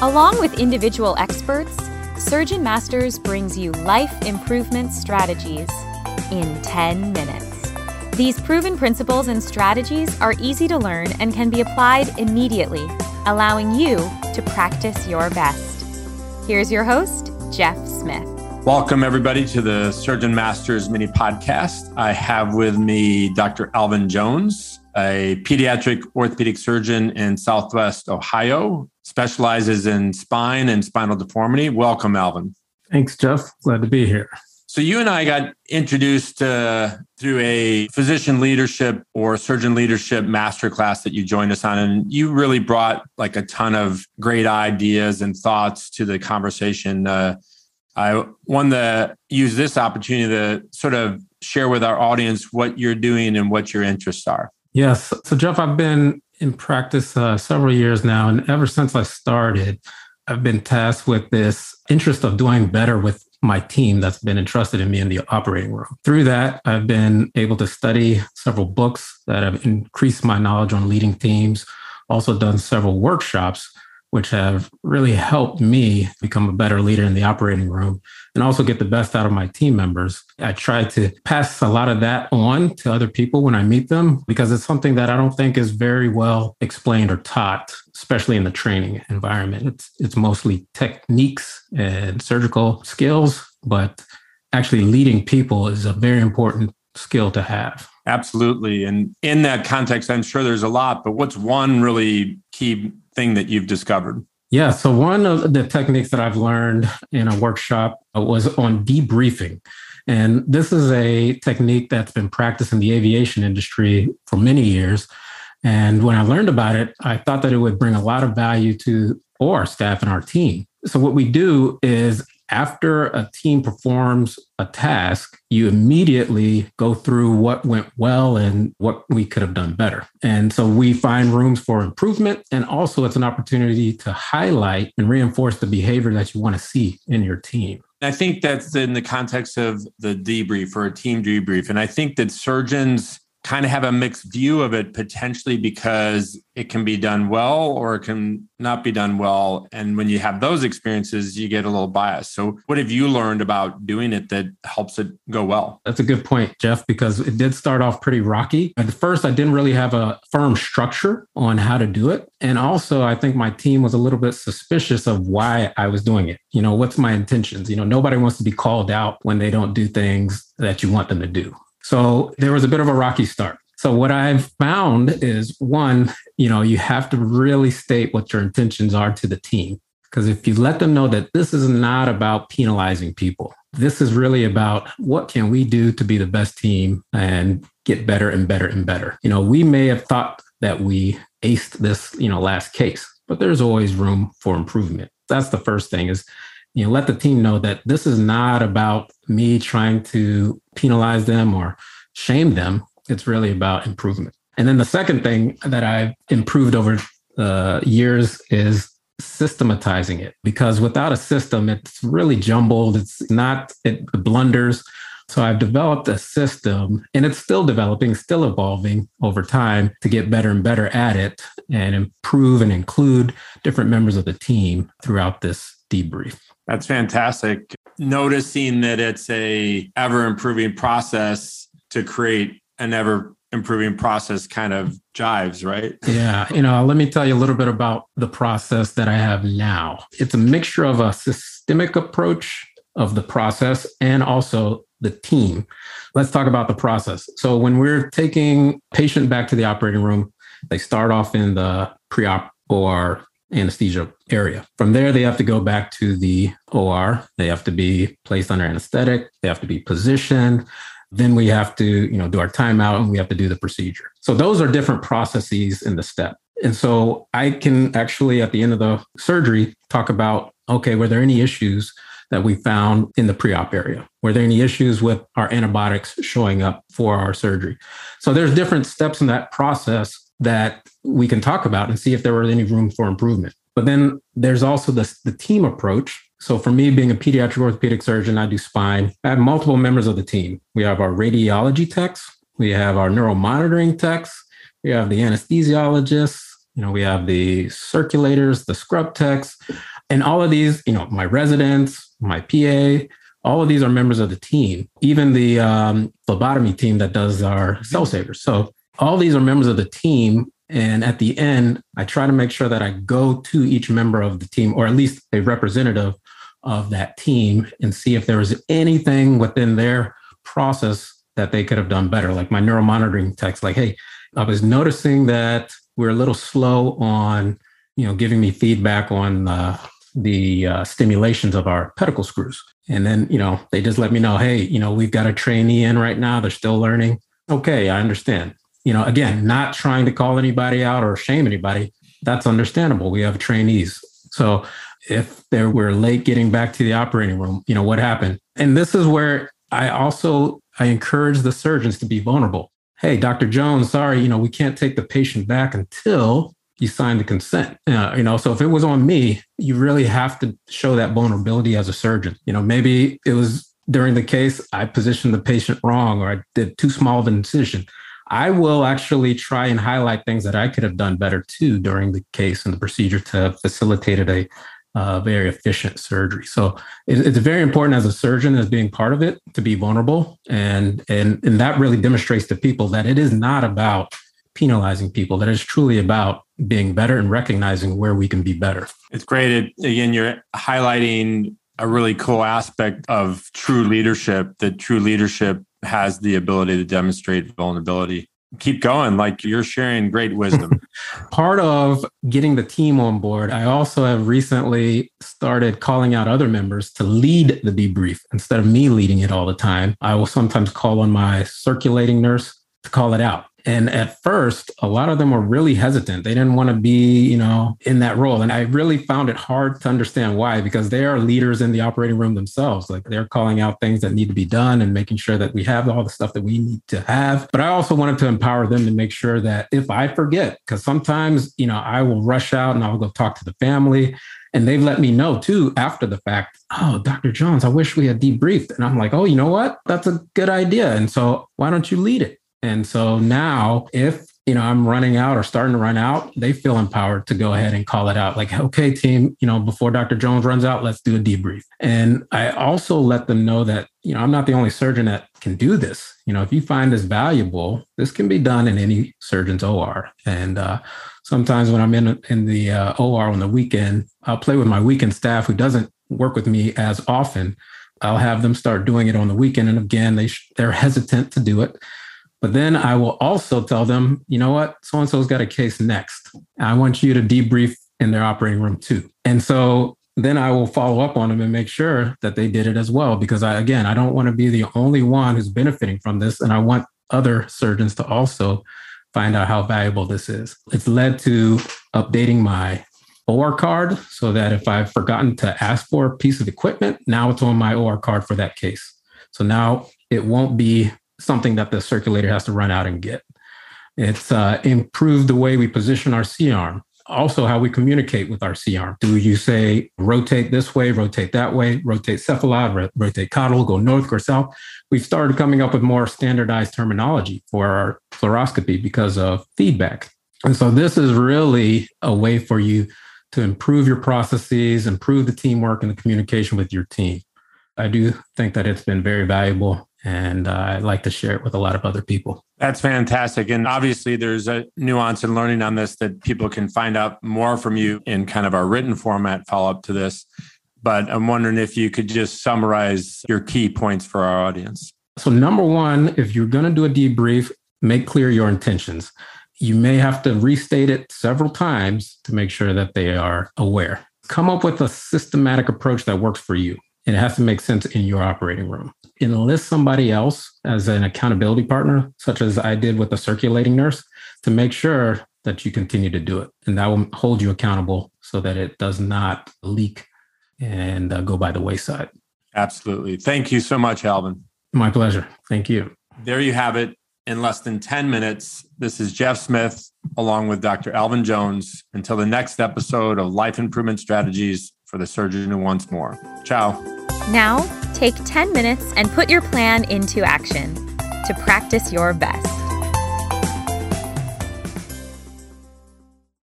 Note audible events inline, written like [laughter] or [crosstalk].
Along with individual experts, Surgeon Masters brings you life improvement strategies in 10 minutes. These proven principles and strategies are easy to learn and can be applied immediately, allowing you to practice your best. Here's your host, Jeff Smith. Welcome, everybody, to the Surgeon Masters mini podcast. I have with me Dr. Alvin Jones, a pediatric orthopedic surgeon in Southwest Ohio, specializes in spine and spinal deformity. Welcome, Alvin. Thanks, Jeff. Glad to be here. So, you and I got introduced uh, through a physician leadership or surgeon leadership masterclass that you joined us on. And you really brought like a ton of great ideas and thoughts to the conversation. Uh, I want to use this opportunity to sort of share with our audience what you're doing and what your interests are. Yes. So, Jeff, I've been in practice uh, several years now. And ever since I started, I've been tasked with this interest of doing better with my team that's been entrusted in me in the operating room. Through that, I've been able to study several books that have increased my knowledge on leading teams, also done several workshops which have really helped me become a better leader in the operating room and also get the best out of my team members. I try to pass a lot of that on to other people when I meet them because it's something that I don't think is very well explained or taught, especially in the training environment. It's it's mostly techniques and surgical skills, but actually leading people is a very important skill to have. Absolutely. And in that context, I'm sure there's a lot, but what's one really key thing that you've discovered? Yeah. So, one of the techniques that I've learned in a workshop was on debriefing. And this is a technique that's been practiced in the aviation industry for many years. And when I learned about it, I thought that it would bring a lot of value to our staff and our team. So, what we do is after a team performs a task, you immediately go through what went well and what we could have done better. And so we find rooms for improvement. And also, it's an opportunity to highlight and reinforce the behavior that you want to see in your team. I think that's in the context of the debrief or a team debrief. And I think that surgeons kind of have a mixed view of it potentially because it can be done well or it can not be done well. And when you have those experiences, you get a little bias. So, what have you learned about doing it that helps it go well? That's a good point, Jeff, because it did start off pretty rocky. At first, I didn't really have a firm structure on how to do it. And also, I think my team was a little bit suspicious of why I was doing it. You know, what's my intentions? You know, nobody wants to be called out when they don't do things that you want them to do. So there was a bit of a rocky start. So what I've found is one, you know, you have to really state what your intentions are to the team. Because if you let them know that this is not about penalizing people, this is really about what can we do to be the best team and get better and better and better. You know, we may have thought that we aced this, you know, last case, but there's always room for improvement. That's the first thing is you know, let the team know that this is not about me trying to penalize them or shame them. It's really about improvement. And then the second thing that I've improved over the years is systematizing it because without a system, it's really jumbled. It's not, it blunders. So I've developed a system and it's still developing, still evolving over time to get better and better at it and improve and include different members of the team throughout this debrief. That's fantastic. Noticing that it's a ever improving process to create an ever improving process kind of jives, right? [laughs] Yeah. You know, let me tell you a little bit about the process that I have now. It's a mixture of a systemic approach of the process and also the team. Let's talk about the process. So when we're taking patient back to the operating room, they start off in the pre-op or anesthesia area. From there, they have to go back to the OR. They have to be placed under anesthetic. They have to be positioned. Then we have to, you know, do our timeout and we have to do the procedure. So those are different processes in the step. And so I can actually, at the end of the surgery, talk about okay, were there any issues that we found in the pre op area? Were there any issues with our antibiotics showing up for our surgery? So there's different steps in that process that we can talk about and see if there was any room for improvement. But then there's also the, the team approach. So for me, being a pediatric orthopedic surgeon, I do spine. I have multiple members of the team. We have our radiology techs, we have our neuromonitoring techs, we have the anesthesiologists, You know, we have the circulators, the scrub techs, and all of these, you know, my residents, my PA, all of these are members of the team, even the um, phlebotomy team that does our cell savers. So all these are members of the team. And at the end, I try to make sure that I go to each member of the team, or at least a representative of that team, and see if there was anything within their process that they could have done better. Like my neuromonitoring techs, like, hey, I was noticing that we're a little slow on, you know, giving me feedback on uh, the uh, stimulations of our pedicle screws. And then, you know, they just let me know, hey, you know, we've got a trainee in right now. They're still learning. Okay, I understand. You know, again, not trying to call anybody out or shame anybody. That's understandable. We have trainees. So if they were late getting back to the operating room, you know, what happened? And this is where I also I encourage the surgeons to be vulnerable. Hey, Dr. Jones, sorry, you know, we can't take the patient back until you sign the consent. Uh, you know, so if it was on me, you really have to show that vulnerability as a surgeon. You know, maybe it was during the case I positioned the patient wrong or I did too small of an incision. I will actually try and highlight things that I could have done better too during the case and the procedure to facilitate a uh, very efficient surgery. So it, it's very important as a surgeon as being part of it to be vulnerable, and and and that really demonstrates to people that it is not about penalizing people. That is truly about being better and recognizing where we can be better. It's great. It, again, you're highlighting a really cool aspect of true leadership. That true leadership has the ability to demonstrate vulnerability keep going. Like you're sharing great wisdom. [laughs] Part of getting the team on board, I also have recently started calling out other members to lead the debrief instead of me leading it all the time. I will sometimes call on my circulating nurse to call it out. And at first, a lot of them were really hesitant. They didn't want to be, you know, in that role. And I really found it hard to understand why, because they are leaders in the operating room themselves. Like they're calling out things that need to be done and making sure that we have all the stuff that we need to have. But I also wanted to empower them to make sure that if I forget, because sometimes, you know, I will rush out and I'll go talk to the family. And they've let me know too after the fact, oh, Dr. Jones, I wish we had debriefed. And I'm like, oh, you know what? That's a good idea. And so why don't you lead it? And so now if you know I'm running out or starting to run out, they feel empowered to go ahead and call it out. Like, okay, team, you know, before Dr. Jones runs out, let's do a debrief. And I also let them know that, you know, I'm not the only surgeon that can do this. You know, if you find this valuable, this can be done in any surgeon's OR. And uh, sometimes when I'm in in the uh, OR on the weekend, I'll play with my weekend staff who doesn't work with me as often. I'll have them start doing it on the weekend, and again, they sh- they're hesitant to do it but then I will also tell them, you know what, so and so's got a case next. I want you to debrief in their operating room too. And so then I will follow up on them and make sure that they did it as well. Because I, again, I don't want to be the only one who's benefiting from this. And I want other surgeons to also find out how valuable this is. It's led to updating my OR card so that if I've forgotten to ask for a piece of equipment, now it's on my OR card for that case. So now it won't be something that the circulator has to run out and get. It's uh, improved the way we position our C arm. Also, how we communicate with our C arm. Do you say rotate this way, rotate that way, rotate cephalad, rotate caudal, go north, go south? We've started coming up with more standardized terminology for our fluoroscopy because of feedback. And so, this is really a way for you to improve your processes, improve the teamwork and the communication with your team. I do think that it's been very valuable and uh, I like to share it with a lot of other people. That's fantastic. And obviously, there's a nuance in learning on this that people can find out more from you in kind of our written format follow up to this. But I'm wondering if you could just summarize your key points for our audience. So, number one, if you're going to do a debrief, make clear your intentions. You may have to restate it several times to make sure that they are aware. Come up with a systematic approach that works for you and it has to make sense in your operating room. Enlist somebody else as an accountability partner, such as I did with the circulating nurse, to make sure that you continue to do it. And that will hold you accountable so that it does not leak and uh, go by the wayside. Absolutely. Thank you so much, Alvin. My pleasure. Thank you. There you have it. In less than 10 minutes, this is Jeff Smith along with Dr. Alvin Jones. Until the next episode of Life Improvement Strategies for the Surgeon Who Wants More. Ciao. Now, take 10 minutes and put your plan into action to practice your best.